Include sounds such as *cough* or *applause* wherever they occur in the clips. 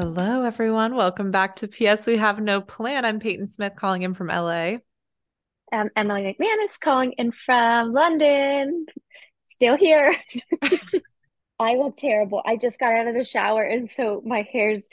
Hello, everyone. Welcome back to PS We Have No Plan. I'm Peyton Smith calling in from LA. Um, Emily McManus calling in from London. Still here. *laughs* I look terrible. I just got out of the shower, and so my hair's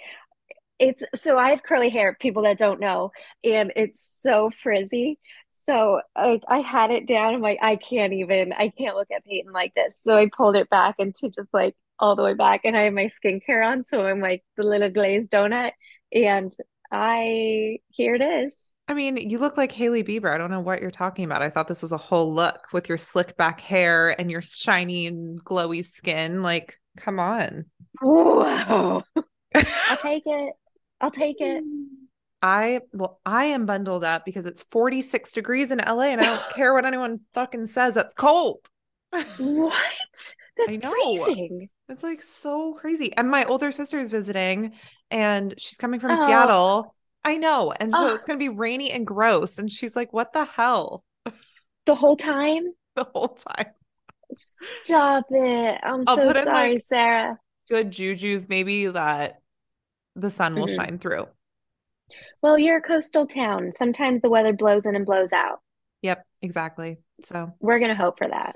it's so I have curly hair, people that don't know, and it's so frizzy. So I, I had it down. I'm like, I can't even, I can't look at Peyton like this. So I pulled it back into just like all the way back, and I have my skincare on. So I'm like the little glazed donut, and I here it is. I mean, you look like Hailey Bieber. I don't know what you're talking about. I thought this was a whole look with your slick back hair and your shiny and glowy skin. Like, come on. Wow. *laughs* I'll take it. I'll take it. I well, I am bundled up because it's 46 degrees in LA and I don't care what anyone fucking says. That's cold. *laughs* What? That's freezing. It's like so crazy. And my older sister is visiting and she's coming from Oh, Seattle. I know. And so oh, it's going to be rainy and gross. And she's like, what the hell? *laughs* the whole time? The whole time. Stop it. I'm I'll so sorry, like Sarah. good jujus, maybe that the sun will Mhm. shine through. Well, you're a coastal town. Sometimes the weather blows in and blows out. Yep, exactly. So, We're gonna hope for that.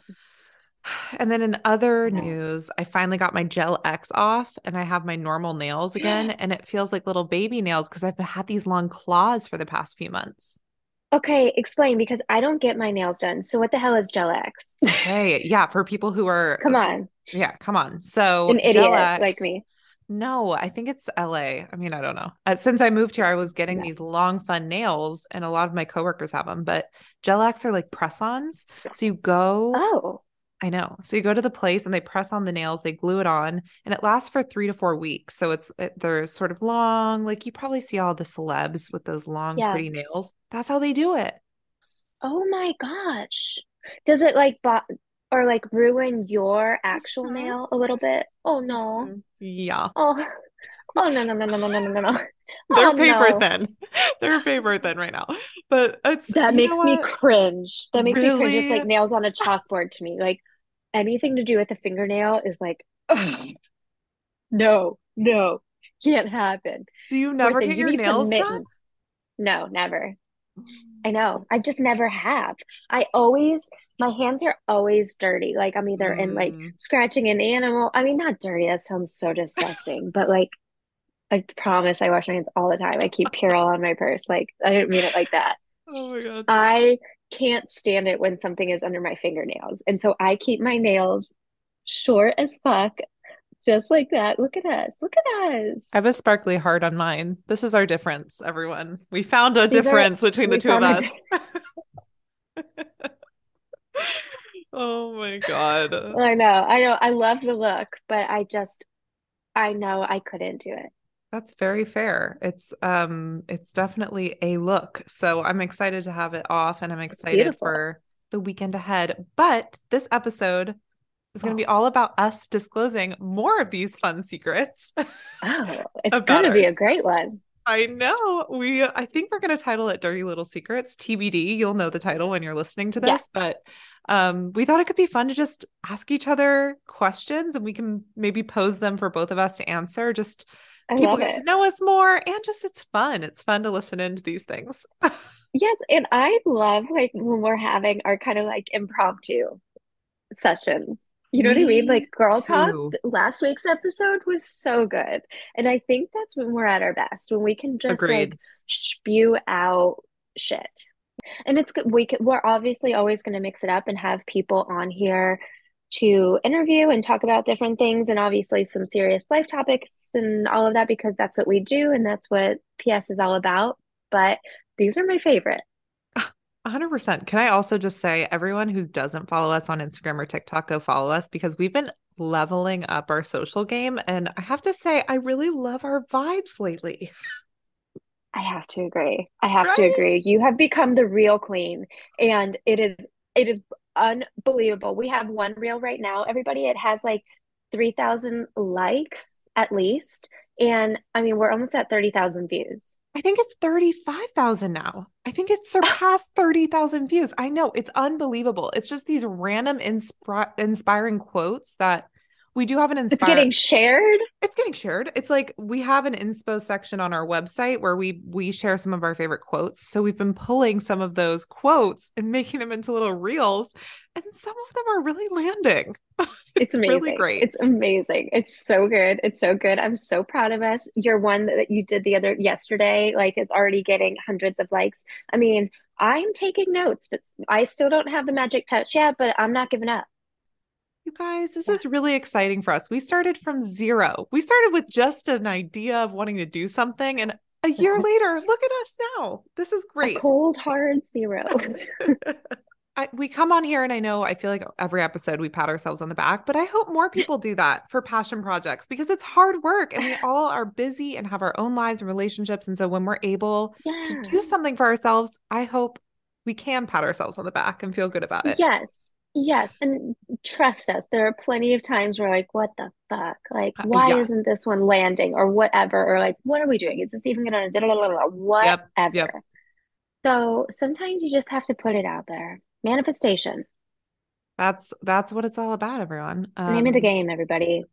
And then in other No. news, I finally got my Gel X off and I have my normal nails again. *gasps* And it feels like little baby nails because I've had these long claws for the past few months. Okay, explain because I don't get my nails done. So what the hell is Gel X? Okay. Yeah. For people who are, Come on, yeah, come on. So, an idiot like me. no, I think it's LA. I mean, I don't know. Uh, since I moved here, I was getting No. these long, fun nails, and a lot of my coworkers have them, but Gel X are like press ons. So you go, Oh, I know. So you go to the place and they press on the nails, they glue it on, and it lasts for three to four weeks. So it's it, they're sort of long, like you probably see all the celebs with those long, yeah. pretty nails. That's how they do it. Oh my gosh. Does it like bo or like ruin your actual Mhm, nail a little bit? Oh no. mhm. Yeah. Oh, oh no no no no no no no no. *laughs* They're Oh paper no. thin. They're paper thin right now. But it's, That makes me cringe. That makes me cringe. It's like nails on a chalkboard to me. Like anything to do with a fingernail is like, ugh, no, no, can't happen. Do you never thing. get your need some nails done? No, never. I know. I just never have. I always, my hands are always dirty. Like I'm either in like Mm. scratching an animal. I mean, not dirty. That sounds so disgusting, but like, I promise I wash my hands all the time. I keep Purell on my purse. Like, I didn't mean it like that. *laughs* Oh my God. I can't stand it when something is under my fingernails. And so I keep my nails short as fuck, just like that. Look at us. Look at us. I have a sparkly heart on mine. This is our difference, everyone. We found a These are, difference between the two of us. *laughs* Oh my God. I know, I know, I love the look, but I just, I know I couldn't do it. That's very fair. It's um it's definitely a look. So I'm excited to have it off and I'm excited for the weekend ahead. But this episode is going to be Oh, all about us disclosing more of these fun secrets oh, *laughs* it's gonna be a great one. I know. We I think we're going to title it Dirty Little Secrets TBD. You'll know the title when you're listening to Yeah, this, but um we thought it could be fun to just ask each other questions and we can maybe pose them for both of us to answer. Just I people get to know us more and just it's fun. It's fun to listen into these things. *laughs* Yes, and I love like when we're having our kind of like impromptu sessions. You know what I mean? Like girl talk. Last week's episode was so good. And I think that's when we're at our best, when we can just like spew out shit. And it's good. We can, we're obviously always going to mix it up and have people on here to interview and talk about different things and obviously some serious life topics and all of that because that's what we do and that's what PS is all about. But these are my favorite. 100%. Can I also just say, everyone who doesn't follow us on Instagram or TikTok, go follow us because we've been leveling up our social game. And I have to say, I really love our vibes lately. I have to agree. I have to agree. You have become the real queen, and it is it is unbelievable. We have one reel right now, everybody. It has like 3,000 likes at least. And I mean, we're almost at 30,000 views. I think it's 35,000 now. I think it's ah. surpassed 30,000 views. I know it's unbelievable. It's just these random inspri- inspiring quotes that we do have an inspo. It's getting shared. it's getting shared. It's like we have an inspo section on our website where we we share some of our favorite quotes. So we've been pulling some of those quotes and making them into little reels, and some of them are really landing. *laughs* It's amazing. really great. It's amazing. It's so good. It's so good. I'm so proud of us. Your one that you did the other yesterday, like, is already getting hundreds of likes. I mean, I'm taking notes, but I still don't have the magic touch yet, but I'm not giving up. You guys, this Yeah. is really exciting for us. We started from zero. We started with just an idea of wanting to do something, and a *laughs* year later, look at us now. This is A great. cold, hard zero. *laughs* I, we come on here and I know I feel like every episode we pat ourselves on the back, but I hope more *laughs* people do that for passion projects because it's hard work and we all are busy and have our own lives and relationships. And so when we're able Yeah. to do something for ourselves, I hope we can pat ourselves on the back and feel good about it. Yes. Yes. And trust us, there are plenty of times where like, what the fuck? Like, Uh, why yeah. isn't this one landing or whatever? Or like, what are we doing? Is this even gonna do whatever? yep. So sometimes you just have to put it out there. Manifestation. That's that's what it's all about, everyone. Name of the Um, game, everybody.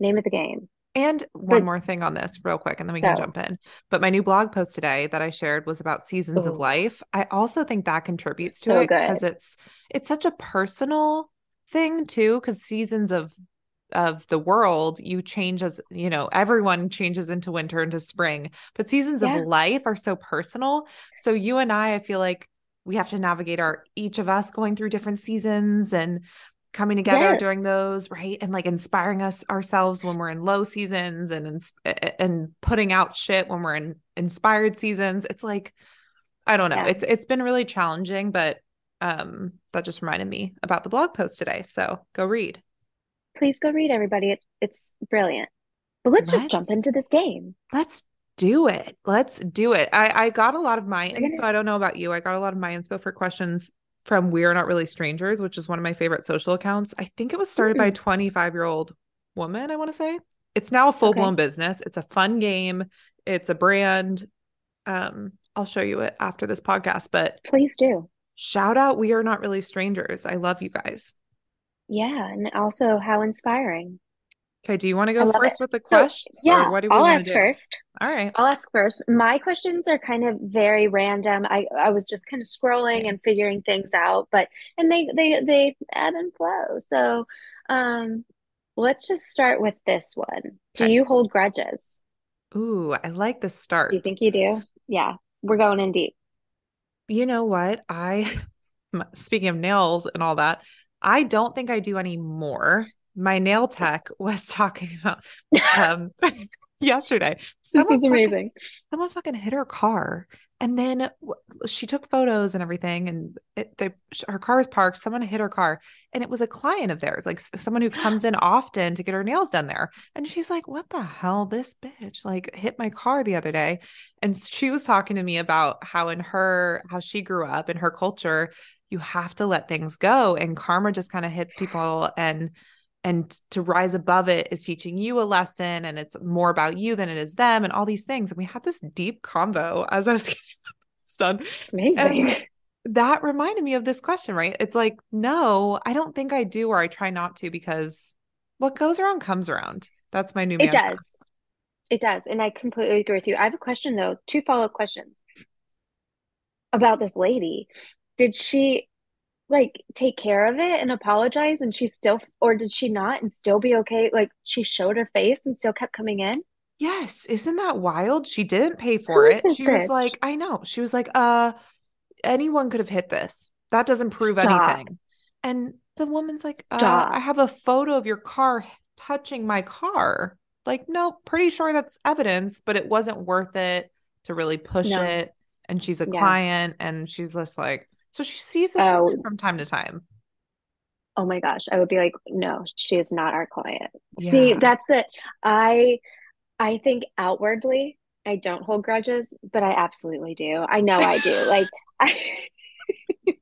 Name of the game. And one But- more thing on this, real quick, and then we can So- jump in. But my new blog post today that I shared was about seasons of life. I also think that contributes to So it because it's it's such a personal thing too. Because seasons of of the world, you change as you know, everyone changes into winter into spring, but seasons Yeah. of life are so personal. So you and I, I feel like we have to navigate our each of us going through different seasons and coming together during those right and like inspiring us ourselves when we're in low seasons and and putting out shit when we're in inspired seasons it's like i don't know Yeah. it's it's been really challenging but um that just reminded me about the blog post today so go read Please go read, everybody. It's it's brilliant. But let's just jump into this game. let's do it let's do it i i got a lot of my inspo i don't know about you i got a lot of my inspo for questions from we're not really strangers which is one of my favorite social accounts. I think it was started by a 25 year old woman i want to say. It's now a full-blown business. It's a fun game. It's a brand. Um i'll show you it after this podcast but Please do. shout out we are not really strangers. I love you guys. Yeah, and also how inspiring. Okay do you want to go first it. with the So, yeah, or what do we I'll want ask to do first. all right I'll ask first. My questions are kind of very random. I I was just kind of scrolling Okay. and figuring things out, but and they they they ebb and flow. So, um, let's just start with this one. Do you hold grudges? ooh i like the start Do you think you do? Yeah, we're going in deep. you know what i *laughs* speaking of nails and all that i don't think i do anymore my nail tech was *laughs* talking about um *laughs* yesterday. This someone is fucking, amazing. someone fucking hit her car. And then she took photos and everything and it, they, her car was parked. Someone hit her car. And it was a client of theirs like someone who comes in *gasps* often to get her nails done there. And she's like what the hell? This bitch like hit my car the other day. And she was talking to me about how in her how she grew up in her culture you have to let things go. And karma just kind of hits people and and to rise above it is teaching you a lesson and it's more about you than it is them and all these things and we had this deep convo as i was *laughs* getting this done It's amazing. and that reminded me of this question right it's like no i don't think i do or i try not to because what goes around comes around that's my new It mantra. does. It does. And I completely agree with you. I have a question though, two follow-up questions about this lady. Did she like take care of it and apologize and she still or did she not and still be okay? Like she showed her face and still kept coming in? Yes, isn't that wild? She didn't pay for Who it. She was like, I know. She was like, uh, anyone could have hit this. That doesn't prove Stop. anything. And the woman's like, uh, I have a photo of your car touching my car. Like, no, pretty sure that's evidence, but it wasn't worth it to really push No. it. And she's a Yeah. client and she's just like, so she sees this Oh. from time to time. Oh my gosh, I would be like, no, she is not our client. See, that's the I I think outwardly I don't hold grudges, but I absolutely do. I know I do. *laughs* Like I *laughs*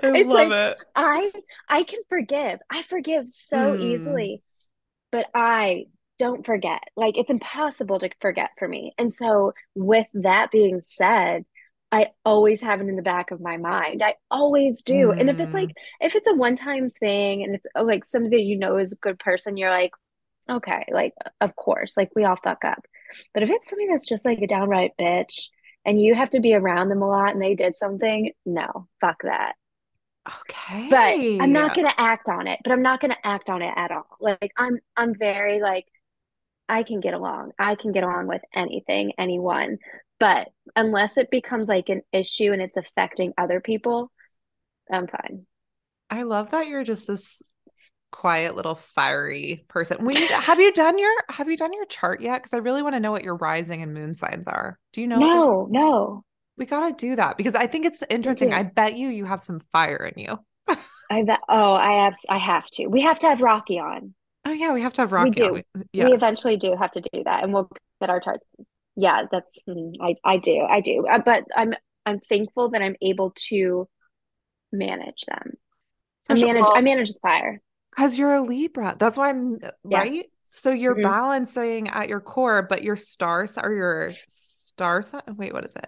I It's love like- it. I I can forgive. I forgive so Mm. easily, but I don't forget. Like it's impossible to forget for me. And so with that being said, I always have it in the back of my mind. I always do. And if it's like Mm, if it's a one-time thing and it's oh, like somebody that you know is a good person, you're like, okay, like of course, like we all fuck up. But if it's something that's just like a downright bitch and you have to be around them a lot and they did something, no, fuck that. Okay. But I'm not gonna act on it, but I'm not gonna act on it at all. Like I'm I'm very like I can get along. I can get along with anything, anyone. But unless it becomes like an issue and it's affecting other people, I'm fine. I love that you're just this quiet little fiery person. We need to, have you done your have you done your chart yet? Because I really want to know what your rising and moon signs are. Do you know? No, no, We gotta do that because I think it's interesting. I bet you you have some fire in you. *laughs* I bet. Oh, I have. I have to. We have to have Rocky on. Oh yeah, we have to have rock. We do. We- We eventually do have to do that, and we'll get our charts. Yeah, that's. mm, I I do. I do. Uh, But I'm I'm thankful that I'm able to manage them. I sure. manage. I manage the fire. because you're a Libra. That's why I'm Yeah. right. So you're hmm balancing at your core, but your stars are your star sign. Wait, what is it?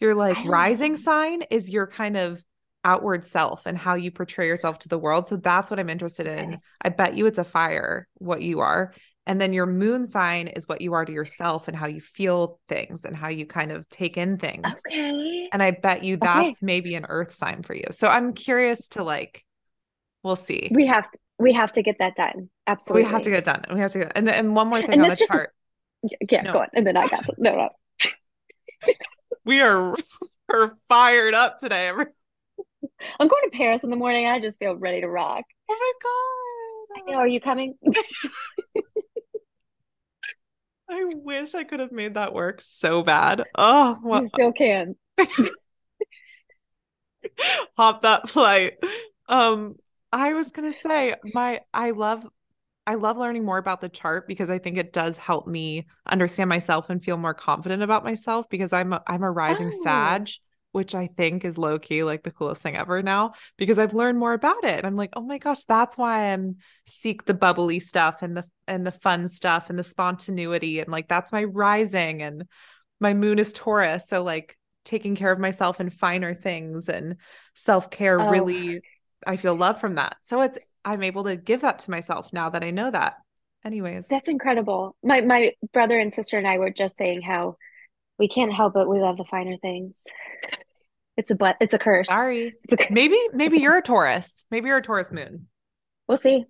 Your like rising know. sign is your kind of outward self and how you portray yourself to the world. So that's what I'm interested in. I bet you it's a fire, what you are. And then your moon sign is what you are to yourself and how you feel things and how you kind of take in things. Okay. And I bet you Okay. that's maybe an earth sign for you. So I'm curious to like, we'll see. We have we have to get that done. Absolutely. We have to get it done. We have to get, and then, and one more thing And on the just chart. yeah, No, go on. And then I got some. No, no. *laughs* we are *laughs* we're fired up today. Every- I'm going to Paris in the morning. I just feel ready to rock. Oh I my know, are you coming? *laughs* I wish I could have made that work so bad. Oh, well, You still can. *laughs* hop that flight. Um, I was gonna say my I love I love learning more about the chart because I think it does help me understand myself and feel more confident about myself because I'm a, I'm a rising Oh, Sag, which I think is low key like the coolest thing ever now because I've learned more about it and I'm like, oh my gosh, that's why I'm seek the bubbly stuff and the and the fun stuff and the spontaneity and like that's my rising and my moon is Taurus, so like taking care of myself and finer things and self-care oh, really I feel love from that. So it's I'm able to give that to myself now that I know that. Anyways, that's incredible. My my brother and sister and I were just saying how we can't help it. We love the finer things. *laughs* It's a but. It's a curse. sorry. It's a. Maybe maybe a. you're a Taurus. Maybe you're a Taurus moon. We'll see.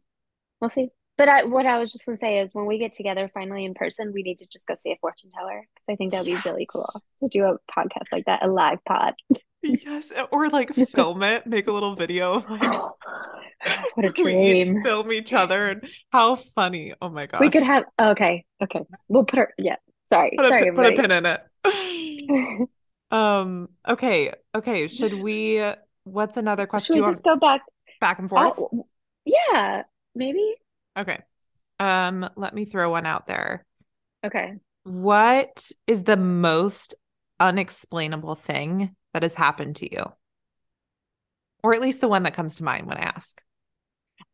We'll see. But I, what I was just gonna say is, when we get together finally in person, we need to just go see a fortune teller because I think that would be really cool to do a podcast like that, a live pod. Yes, or like *laughs* film it, make a little video of like *gasps* what a *laughs* we each dream. film each other and how funny. Oh my god, We could have. Okay, okay. We'll put her. Yeah. Sorry, Put a sorry, pi- put a pin in it. *laughs* Um, okay, okay. Should *gasps* we, what's another question? Should we just go back? back and forth? Oh, yeah, maybe. Okay. Um, let me throw one out there. Okay. What is the most unexplainable thing that has happened to you? Or at least the one that comes to mind when I ask.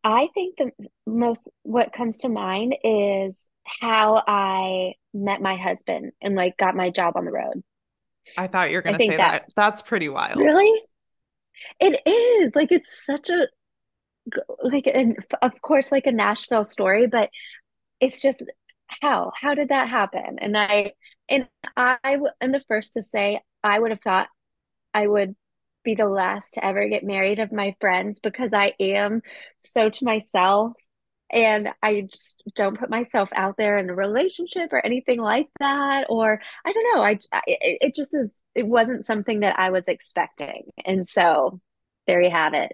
I think the most what comes to mind is how I met my husband and like got my job on the road. I thought you were going to say that that. That's pretty wild. really it is like it's such a like and of course like a Nashville story, but it's just how how did that happen? And I and I am the first to say I would have thought I would be the last to ever get married of my friends because I am so to myself and I just don't put myself out there in a relationship or anything like that or I don't know I, I it, just is it wasn't something that I was expecting and so there you have it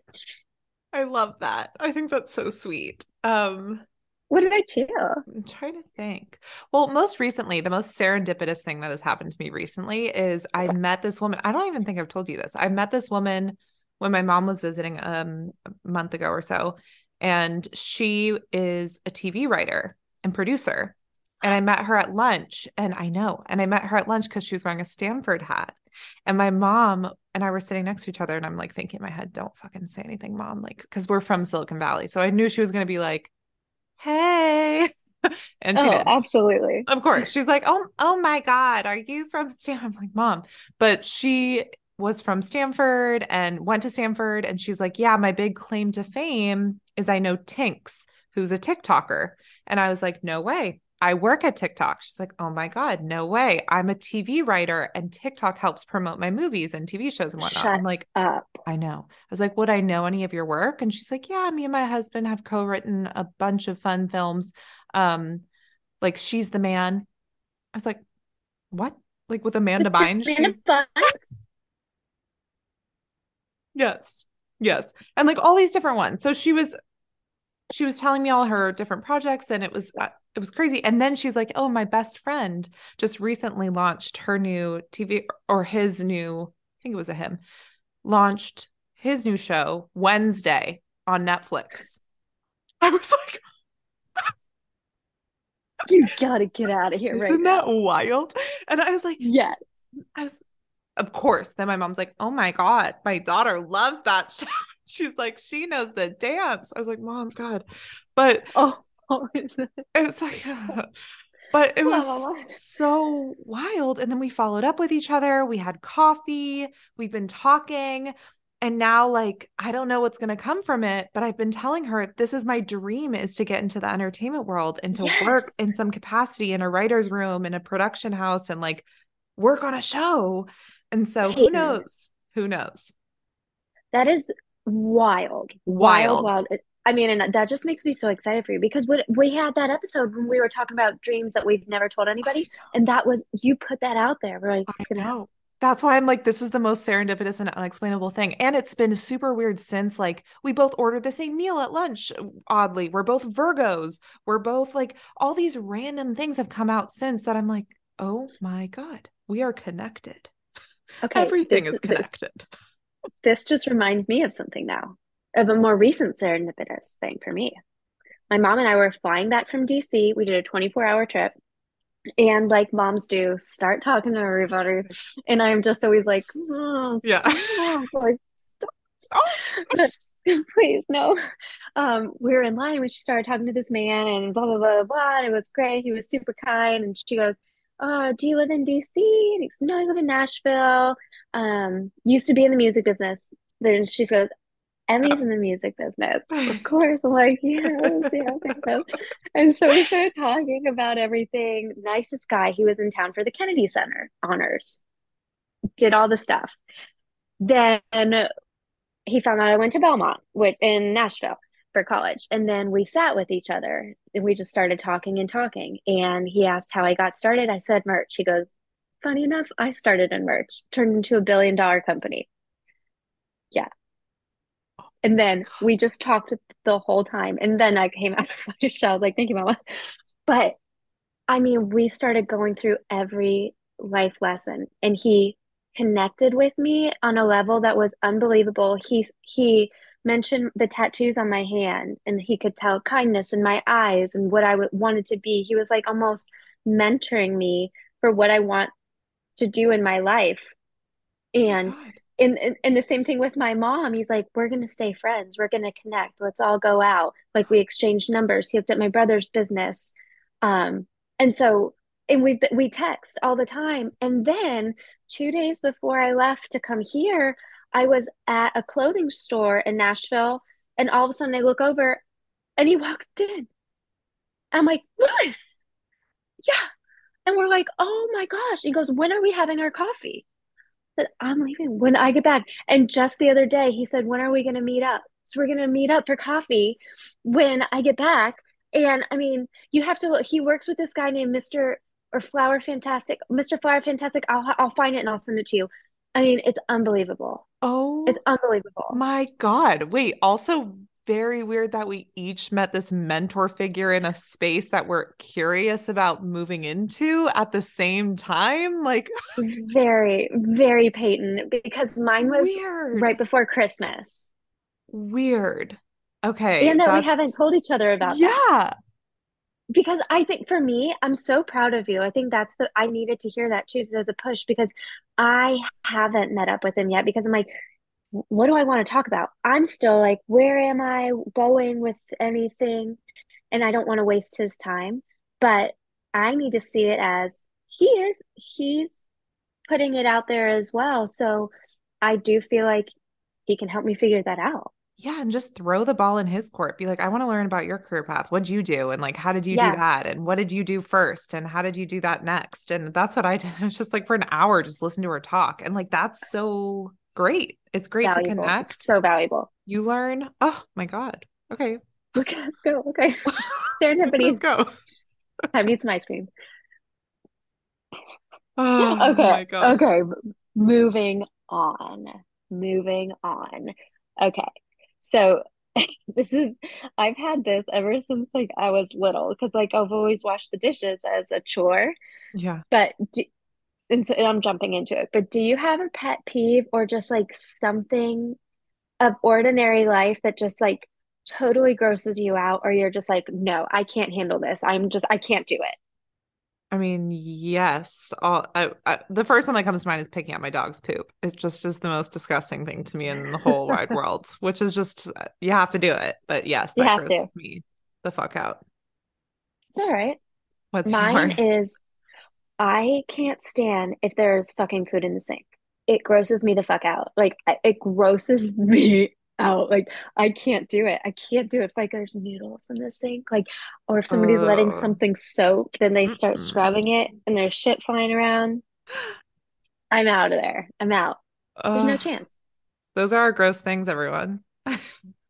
I love that. I think that's so sweet. Um, what did I feel I'm trying to think. Well, most recently, the most serendipitous thing that has happened to me recently is I met this woman. I don't even think I've told you this. I met this woman when my mom was visiting um, a month ago or so, and she is a TV writer and producer. And I met her at lunch, and I know, and I met her at lunch because she was wearing a Stanford hat. And my mom and I were sitting next to each other, and I'm like thinking in my head, don't fucking say anything, mom. Like, because we're from Silicon Valley. So I knew she was going to be like, hey. *laughs* And she oh did. absolutely Of course. She's like, oh, oh my God, are you from Stanford? I'm like, mom. But she was from Stanford and went to Stanford. And she's like, Yeah, my big claim to fame is I know Tinks, who's a TikToker. And I was like, No way. I work at TikTok. She's like, Oh my God, no way. I'm a TV writer and TikTok helps promote my movies and TV shows and whatnot. Shut I'm like, up. I know. I was like, Would I know any of your work? And she's like, Yeah, me and my husband have co written a bunch of fun films. Um, like She's the Man. I was like, What? Like with Amanda Bynes? Amanda Bynes? Yes. Yes. And like all these different ones. So she was she was telling me all her different projects and it was uh, it was crazy. And then she's like, "Oh, my best friend just recently launched her new TV or his new, I think it was a him, launched his new show Wednesday on Netflix." *laughs* I was like, *laughs* you gotta get out of here Isn't right that now. wild? And I was like, Yes. I was, of course. Then my mom's like, oh my God, my daughter loves that *laughs* show. She's like, she knows the dance. I was like, Mom, God. But Oh, *laughs* it was like, uh, but it was so wild. And then we followed up with each other. We had coffee. We've been talking. And now, like, I don't know what's going to come from it, but I've been telling her this is my dream is to get into the entertainment world and to work in some capacity in a writer's room, in a production house, and like work on a show. And so who knows? Who knows? that is wild. Wild. Wild, wild. I mean, and that just makes me so excited for you because we, we had that episode when we were talking about dreams that we've never told anybody. And that was, you put that out there. We're like, I it's gonna happen. know. That's why I'm like, this is the most serendipitous and unexplainable thing. And it's been super weird since like we both ordered the same meal at lunch. Oddly, we're both Virgos. We're both like all these random things have come out since that I'm like, oh my God, we are connected. Okay. *laughs* Everything is connected. this *laughs* just reminds me of something now, of a more recent serendipitous thing for me. My mom and I were flying back from DC. We did a 24 hour trip. And like moms do, start talking to everybody. And I'm just always like, oh, Yeah. stop. Like, stop. Oh. But *laughs* please, no. Um, we were in line when she started talking to this man and blah, blah, blah, blah. And it was great. He was super kind. And she goes, uh, do you live in DC? And he goes, no, I live in Nashville. Um, used to be in the music business. Then she goes, Emmy's in the music business. *laughs* Of course. I'm like, yes, yes, yes. And so we started talking about everything. Nicest guy. He was in town for the Kennedy Center honors. Did all the stuff. Then he found out I went to Belmont with, in Nashville for college. And then we sat with each other and we just started talking and talking. And he asked how I got started. I said merch. He goes, funny enough, I started in merch, turned into a billion dollar company. Yeah. Oh and then we just talked the whole time. And then I came out of *laughs* my shell. Like, thank you, mama. But I mean, we started going through every life lesson and he connected with me on a level that was unbelievable. He he mentioned the tattoos on my hand and he could tell kindness in my eyes and what I w- wanted to be. He was like almost mentoring me for what I want to do in my life. And God. and, and and the same thing with my mom. He's like, we're gonna stay friends. We're gonna connect. Let's all go out. Like we exchanged numbers. He looked at my brother's business. Um, and so and we we text all the time. And then two days before I left to come here, I was at a clothing store in Nashville, and all of a sudden I look over and he walked in. I'm like, Lewis, yeah. And we're like, oh my gosh. He goes, when are we having our coffee? I said, I'm leaving when I get back. And just the other day, he said, when are we going to meet up? So we're going to meet up for coffee when I get back. And I mean, you have to look, he works with this guy named Mr. or Flower Fantastic, Mr. Flower Fantastic. I'll, I'll find it and I'll send it to you. I mean, it's unbelievable. Oh It's unbelievable. my God. Wait, also very weird that we each met this mentor figure in a space that we're curious about moving into at the same time. Like, *laughs* Very, very Peyton because mine was weird. right before Christmas. Weird. Okay. And that we haven't told each other about that. Yeah. because I think for me, I'm so proud of you. I think that's the I needed to hear that too because there's a push because I haven't met up with him yet because I'm like, what do I want to talk about? I'm still like, where am I going with anything? And I don't want to waste his time, but I need to see it as he is, he's putting it out there as well. So I do feel like he can help me figure that out. Yeah, and just throw the ball in his court. Be like, I want to learn about your career path. What'd you do? And like, how did you Yeah, do that? And what did you do first? And how did you do that next? And that's what I did. *laughs* It's just like for an hour, just listen to her talk. And like, that's so great. It's great to valuable. It's connect. so valuable. You learn. Oh my God. Okay. Look at us go. Okay. *laughs* Serendipity. Let's go. Time to eat some ice cream. Oh *gasps* Okay. my God. Okay. Moving on. Moving on. Okay. So *laughs* this is I've had this ever since like I was little because like I've always washed the dishes as a chore. Yeah. But do, and so I'm jumping into it. But do you have a pet peeve or just like something of ordinary life that just like totally grosses you out or you're just like, no, I can't handle this. I'm just I can't do it. I mean, yes. All I, I, the first one that comes to mind is picking up my dog's poop. It just is the most disgusting thing to me in the whole *laughs* wide world, which is just uh, you have to do it. But yes, that have to. grosses me the fuck out. It's all right. What's Mine yours? is I can't stand if there's fucking food in the sink. It grosses me the fuck out. Like it grosses *laughs* me out. Like I can't do it. I can't do it. If like there's noodles in the sink, like or if somebody's letting Oh, something soak, then they start scrubbing mm-mm. it and there's shit flying around. *gasps* I'm out of there. I'm out. There's no chance. those are our gross things, everyone. *laughs*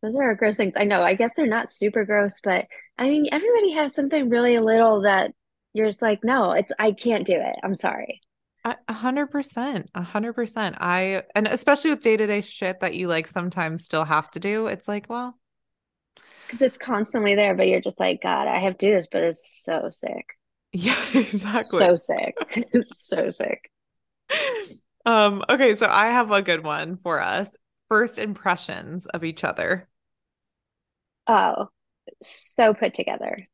Those are our gross things. I know. I guess they're not super gross, but I mean, everybody has something really little that you're just like, no, it's I can't do it. I'm sorry. A hundred percent, a hundred percent. I and especially with day-to-day shit that you like sometimes still have to do, it's like, well, Because it's constantly there, but you're just like, God, I have to do this, but it's so sick. *laughs* yeah, exactly. So sick. *laughs* It's so sick. Um, okay, so I have a good one for us. First impressions of each other. Oh, so put together.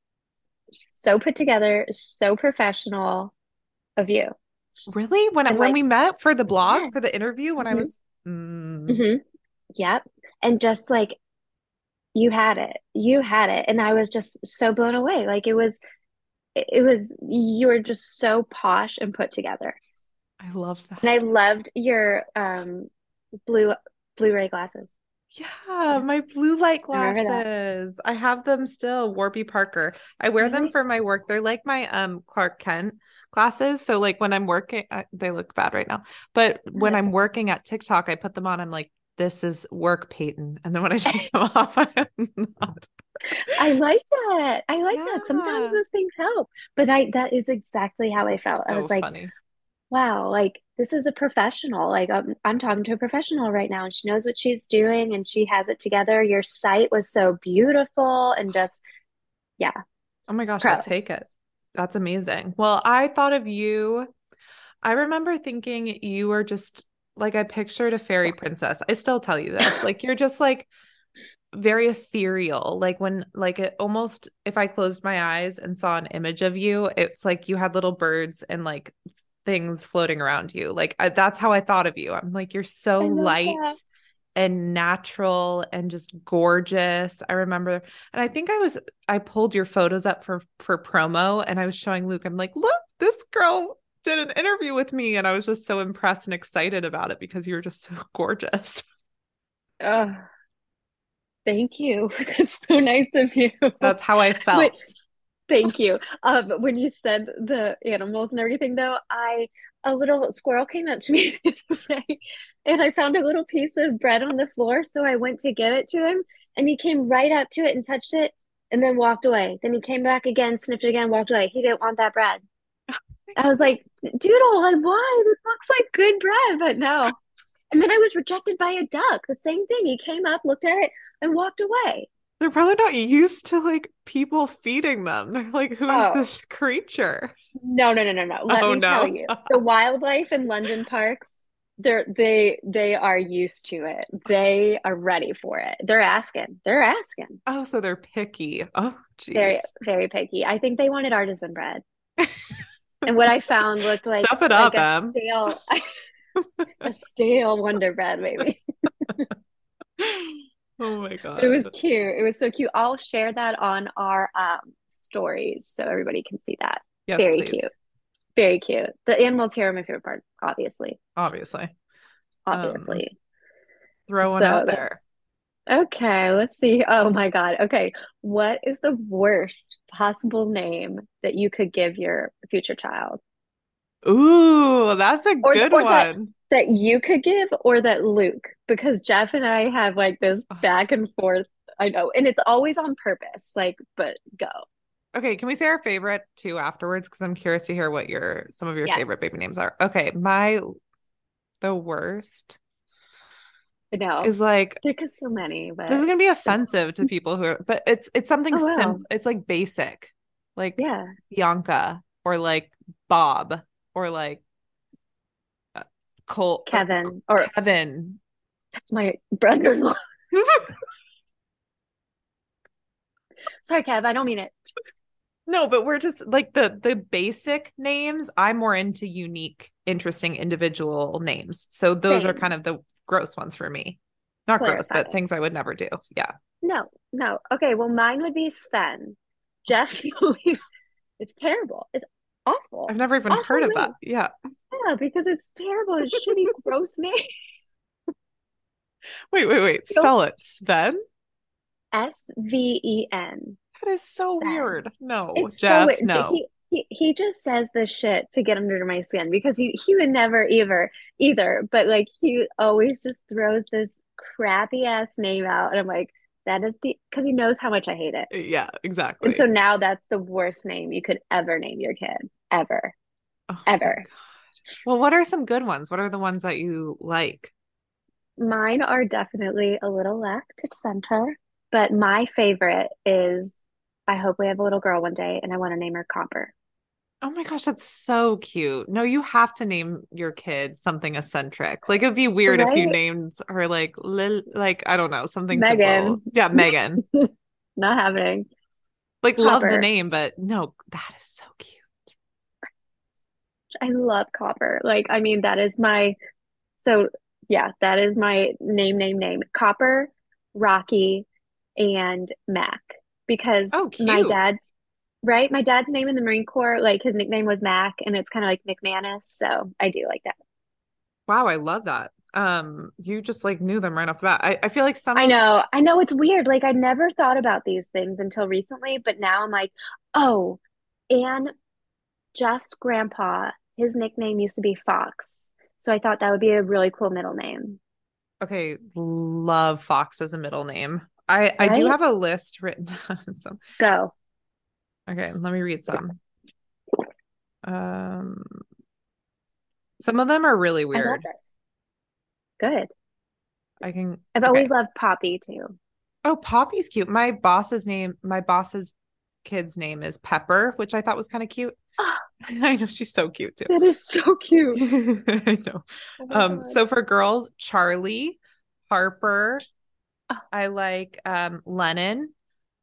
So put together, so professional of you. Really? When I- And when like, we met for the blog, for the interview, when I hmm was mm, hmm Yep. And just like you had it. You had it. And I was just so blown away. Like it was, it it was, you were just so posh and put together. I love that, And I loved your um blue Blu-ray glasses. Yeah, my blue light I remember that. glasses. I have them still, Warby Parker. I wear them mm-hmm. for my work. They're like my um Clark Kent glasses. So like when I'm working, I, they look bad right now. But when mm-hmm. I'm working at TikTok, I put them on. I'm like, this is work, Peyton. And then when I take them *laughs* off, I'm not. I like that. I like that. Sometimes those things help. But I that is exactly how I felt. I was like, funny. Wow, like this is a professional. Like I'm, I'm talking to a professional right now and she knows what she's doing and she has it together. Your site was so beautiful and just yeah, Oh my gosh, I'll take it. That's amazing. Well, I thought of you. I remember thinking you were just like I pictured a fairy princess. I still tell you this. Like you're just like very ethereal. Like when like it almost if I closed my eyes and saw an image of you, it's like you had little birds and like things floating around you. Like I, that's how I thought of you. I'm like you're so light that. and natural and just gorgeous. I remember and I think I was I pulled your photos up for for promo and I was showing Luke. I'm like, "Look, this girl did an interview with me." And I was just so impressed and excited about it because you were just so *laughs* gorgeous. Oh, thank you. *laughs* That's so nice of you. That's how I felt. Thank you. Um, when you said the animals and everything, though, I a little squirrel came up to me *laughs* today, and I found a little piece of bread on the floor. So I went to give it to him, and he came right up to it and touched it, and then walked away. Then he came back again, sniffed it again, walked away. He didn't want that bread. *laughs* I was like, Doodle, like, why? This looks like good bread, but no. And then I was rejected by a duck. The same thing. He came up, looked at it, and walked away. They're probably not used to like people feeding them. They're like, who is Oh, this creature? No, no, no, no, no. Let Oh me tell you, the *laughs* wildlife in London parks, they're they they are used to it. They are ready for it. They're asking. They're asking. Oh, so they're picky. Oh, Very, geez. very picky. I think they wanted artisan bread. *laughs* And what I found looked like Step it like up, a Em. stale *laughs* a stale Wonder Bread, maybe. Oh my god. it was cute. It was so cute. I'll share that on our um stories so everybody can see that. Yes, Very please. cute. Very cute. The animals here are my favorite part, obviously. Obviously. obviously. Um, throw one So out there. Okay, let's see. Oh my God. Okay. What is the worst possible name that you could give your future child? Ooh, that's a Or good or one. That you could give or that Luke? Because Jeff and I have like this back and forth. I know, and it's always on purpose. Like, but go. Okay, can we say our favorite too afterwards? Because I'm curious to hear what your some of your favorite baby names are. Okay, my the worst No, is like there's so many, but this is gonna be offensive to people who are, but it's it's something Oh, wow. simple. It's like basic, like yeah. Bianca or like Bob or like Cole or Kevin or Kevin. that's my brother-in-law. *laughs* Sorry, Kev, I don't mean it. No, but we're just like the the basic names. I'm more into unique, interesting individual names. So those are kind of the gross ones for me. Not gross, but things I would never do. Yeah. No, no. Okay, well, mine would be Sven. Jeff, *laughs* it's terrible. It's awful. I've never even Awful heard of that. Yeah. Yeah, because it's terrible. It's shitty, *laughs* gross name. Wait, wait, wait. So- Spell it. Sven? S V E N. That is so Sven. weird. No, It's so Jeff, weird. no. He, he he just says this shit to get under my skin because he he would never either either, but like he always just throws this crappy ass name out, and I'm like, that is the because he knows how much I hate it. Yeah, exactly. And so now that's the worst name you could ever name your kid, ever. Oh ever. Well, what are some good ones? What are the ones that you like? Mine are definitely a little of center, but my favorite is I hope we have a little girl one day, and I want to name her Copper. Oh my gosh, that's so cute. No, you have to name your kid something eccentric. Like it'd be weird if you Right? named her like Lil, like I don't know, something Megan. simple. Yeah, Megan. *laughs* Not happening. Like love the name, but no, that is so cute. I love Copper. Like, I mean, that is my, so yeah, that is my name, name, name. Copper, Rocky, and Mac. Because Oh, my dad's, right? My dad's name in the Marine Corps, like his nickname was Mac, and it's kind of like McManus. So I do like that. Wow, I love that. Um, you just like knew them right off the bat. I, I feel like some I know, I know it's weird. Like, I never thought about these things until recently, but now I'm like, oh, and Jeff's grandpa, his nickname used to be Fox. So I thought that would be a really cool middle name. okay, love Fox as a middle name. I I do have a list written *laughs* down. So Go. okay, let me read some. Um, some of them are really I weird. this. Good. I can I've okay. always loved Poppy too. Oh, Poppy's cute. My boss's name, my boss's kid's name is Pepper, which I thought was kind of cute. Ah. *laughs* I know she's so cute too. That is so cute. *laughs* I know. Oh Um, God. so for girls, Charlie, Harper, Oh. I like um Lennon.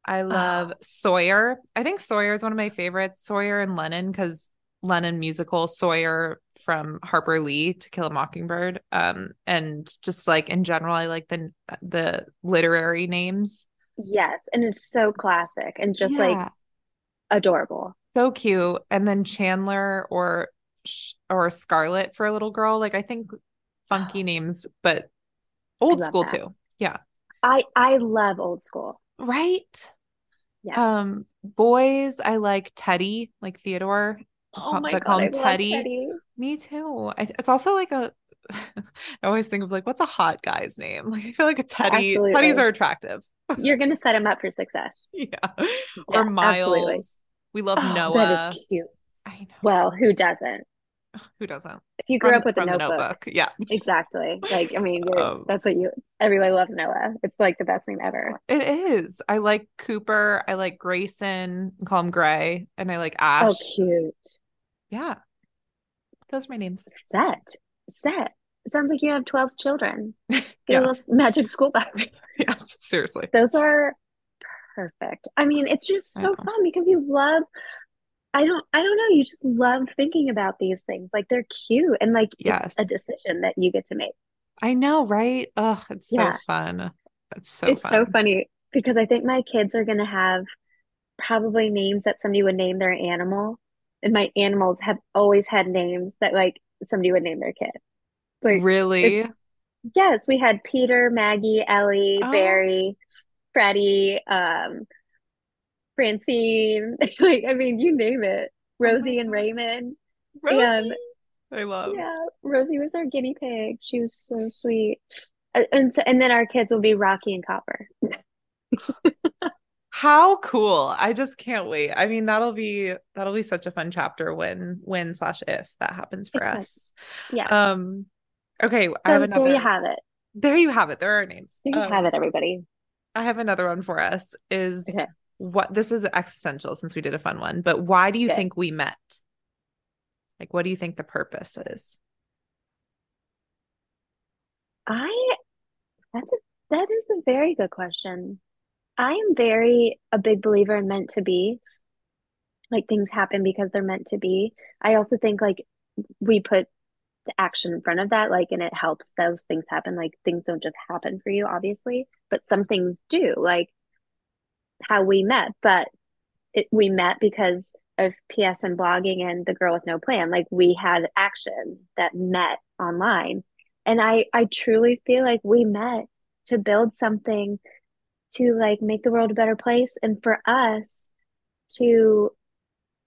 I love Oh. Sawyer. I think Sawyer is one of my favorites. Sawyer and Lennon, because Lennon musical, Sawyer from Harper Lee to Kill a Mockingbird. Um, and just like in general, I like the the literary names. Yes, and it's so classic and just like Yeah. Adorable. So cute. And then Chandler or or Scarlett for a little girl. Like I think funky *gasps* names, but old school that. too. Yeah. I I love old school. Right? Yeah. Um, boys, I like Teddy, like Theodore. Oh Call- my but call God, I him Teddy. Teddy. Me too. I, it's also like a *laughs* I always think of like what's a hot guy's name? Like I feel like a Teddy. Teddies Absolutely. are attractive. You're gonna *laughs* set him up for success. Yeah. Yeah, Or Miles. absolutely. We love Oh, Noah. that is cute. I know. Well, who doesn't? Who doesn't? If you grew From, up with a the notebook, notebook. Yeah. exactly. Like, I mean, Um, that's what you, everybody loves Noah. It's like the best name ever. It is. I like Cooper. I like Grayson. I call him Gray. And I like Ash. Oh, cute. Yeah. Those are my names. Set. Set. It sounds like you have 12 children. *laughs* Get Yeah. a little magic school bus. *laughs* yes, seriously. Those are perfect. I mean, it's just so mm-hmm. fun because you love, I don't, I don't know, you just love thinking about these things. Like they're cute and like it's a decision that you get to make. I know, right? Oh, it's so fun. It's so It's so funny because I think my kids are going to have probably names that somebody would name their animal. And my animals have always had names that like somebody would name their kid. Like Really? Yes, we had Peter, Maggie, Ellie, Oh, Barry, Freddie, um, Francine. *laughs* Like, I mean, you name it. oh Rosie and God. Raymond. And Rosie. I love. yeah, Rosie was our guinea pig. She was so sweet. And so, and then our kids will be Rocky and Copper. *laughs* How cool. I just can't wait. I mean, that'll be that'll be such a fun chapter when when slash if that happens for us. Yeah. Um, okay, I have So there you another. have it. There you have it. There are our names. There you have Um, it, everybody. I have another one for us is Okay, what this is existential since we did a fun one, but why do you good. think we met? Like, what do you think the purpose is? I that's a that is a very good question. I am very a big believer in meant to be. Like things happen because they're meant to be. I also think like we put action in front of that, like, and it helps those things happen. Like things don't just happen for you, obviously, but some things do, like how we met. But it, we met because of PS and blogging and the girl with no plan. Like we had action that met online. And I I truly feel like we met to build something to like make the world a better place and for us to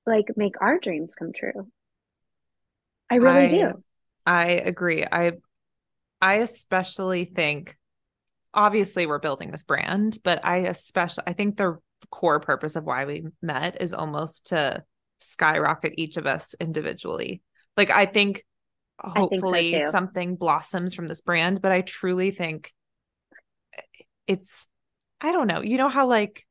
like make our dreams come true. I really I do. I agree. I I especially think obviously we're building this brand, but I especially I think the core purpose of why we met is almost to skyrocket each of us individually. Like I think I think so hopefully something blossoms from this brand, but I truly think it's I don't know. You know how like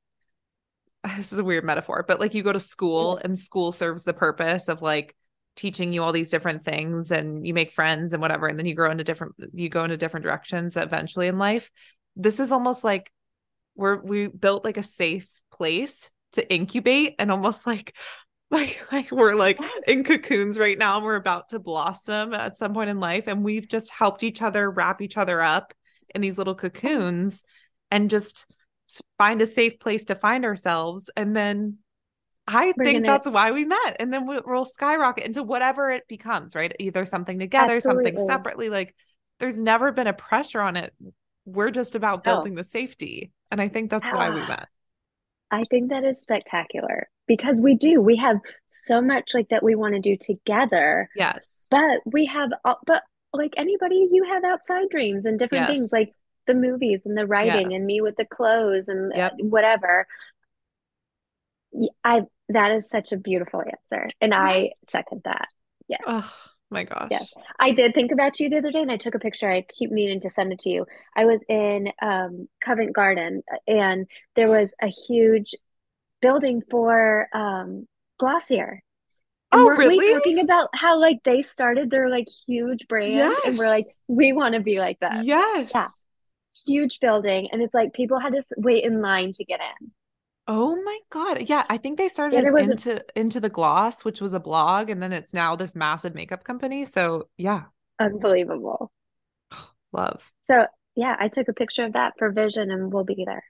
*sighs* this is a weird metaphor, but like you go to school and school serves the purpose of like teaching you all these different things and you make friends and whatever and then you grow into different you go into different directions eventually in life. This is almost like we're we built like a safe place to incubate and almost like *laughs* like like we're like in cocoons right now and we're about to blossom at some point in life. And we've just helped each other wrap each other up in these little cocoons and just find a safe place to find ourselves. And then I think that's why we met. And then we'll, we'll skyrocket into whatever it becomes, right? Either something together, something separately. Like there's never been a pressure on it. We're just about No. building the safety. And I think that's why we Ah, met. I think that is spectacular because we do. We have so much like that we want to do together, Yes. but we have, uh, but like anybody, you have outside dreams and different things like the movies and the writing and me with the clothes and uh, Yep. whatever. Y- I, that is such a beautiful answer. And I second that. Yes. Oh my gosh. Yes. I did think about you the other day and I took a picture. I keep meaning to send it to you. I was in um, Covent Garden and there was a huge building for um, Glossier. And Oh, weren't we really? talking about how like they started their like huge brand and we're like, we want to be like. Yeah. Yes. Huge building. And it's like people had to wait in line to get in. Oh my God. Yeah, I think they started Yeah, as there was into into the gloss, which was a blog, and then it's now this massive makeup company. So yeah, unbelievable. love. So yeah, I took a picture of that for Vision and we'll be there.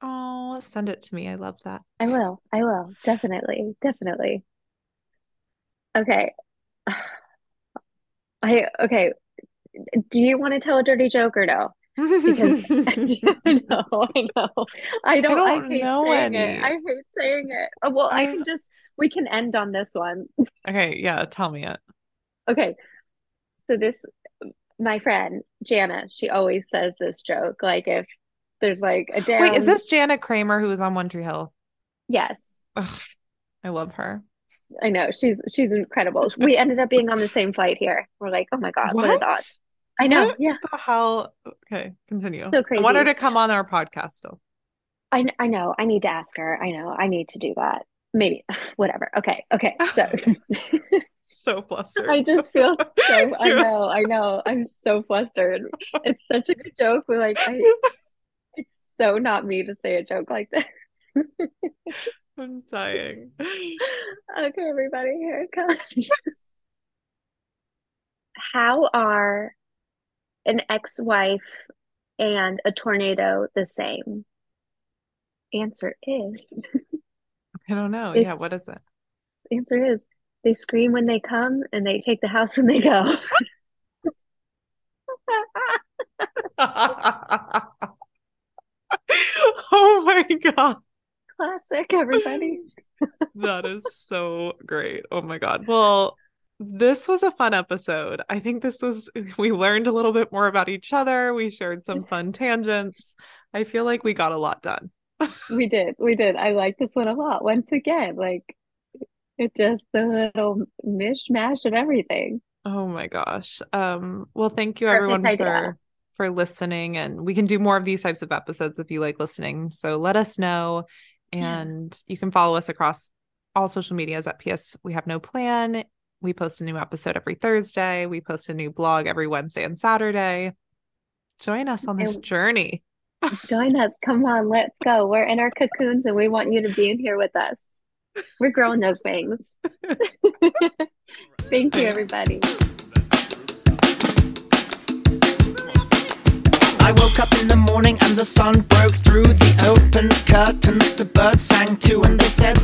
Oh, send it to me. I love that. I will. I will. Definitely. Definitely. Okay. *sighs* I okay. Do you want to tell a dirty joke or no? Because *laughs* *laughs* I know, I know. I I don't, I don't hate know saying it. I hate saying it. Oh, well, I I can just, we can end on this one. okay, yeah, tell me it. Okay. So this, my friend Jana, she always says this joke. Like if there's like a Wait, is this Jana Kramer who was on One Tree Hill? yes, Ugh, I love her. I know. She's, she's incredible. We ended up being on the same flight here. We're like, oh my God, what are the odds? I know. What Yeah. the hell? Okay, continue. So crazy. I want her to come on our podcast still. I, I know. I need to ask her. I know. I need to do that. Maybe, *laughs* whatever. Okay. Okay. So *laughs* So flustered. I just feel *laughs* so, I know, I know. I'm so flustered. It's such a good joke. We're like, I, it's so not me to say a joke like this. I'm dying. Okay, everybody, here it comes. How are an ex-wife and a tornado the same? Answer is, I don't know. Yeah, what is it? answer is, they scream when they come and they take the house when they go. *laughs* oh my god. Classic, everybody. *laughs* that is so great. Oh my god. Well, this was a fun episode. I think this was *laughs* we learned a little bit more about each other. We shared some *laughs* fun tangents. I feel like we got a lot done. we did. We did. I like this one a lot. Once again, like it's just a little mishmash of everything. Oh my gosh. Um well thank you Perfect everyone idea. for for listening and we can do more of these types of episodes if you like listening. So let us know and yeah. you can follow us across all social medias at PS We Have No Plan. We post a new episode every Thursday. We post a new blog every Wednesday and Saturday. Join us on this and journey. *laughs* join us. Come on, let's go. We're in our cocoons and we want you to be in here with us. We're growing those wings. *laughs* Thank you, everybody. I woke up in the morning and the sun broke through the open curtains. The birds sang too, and they said,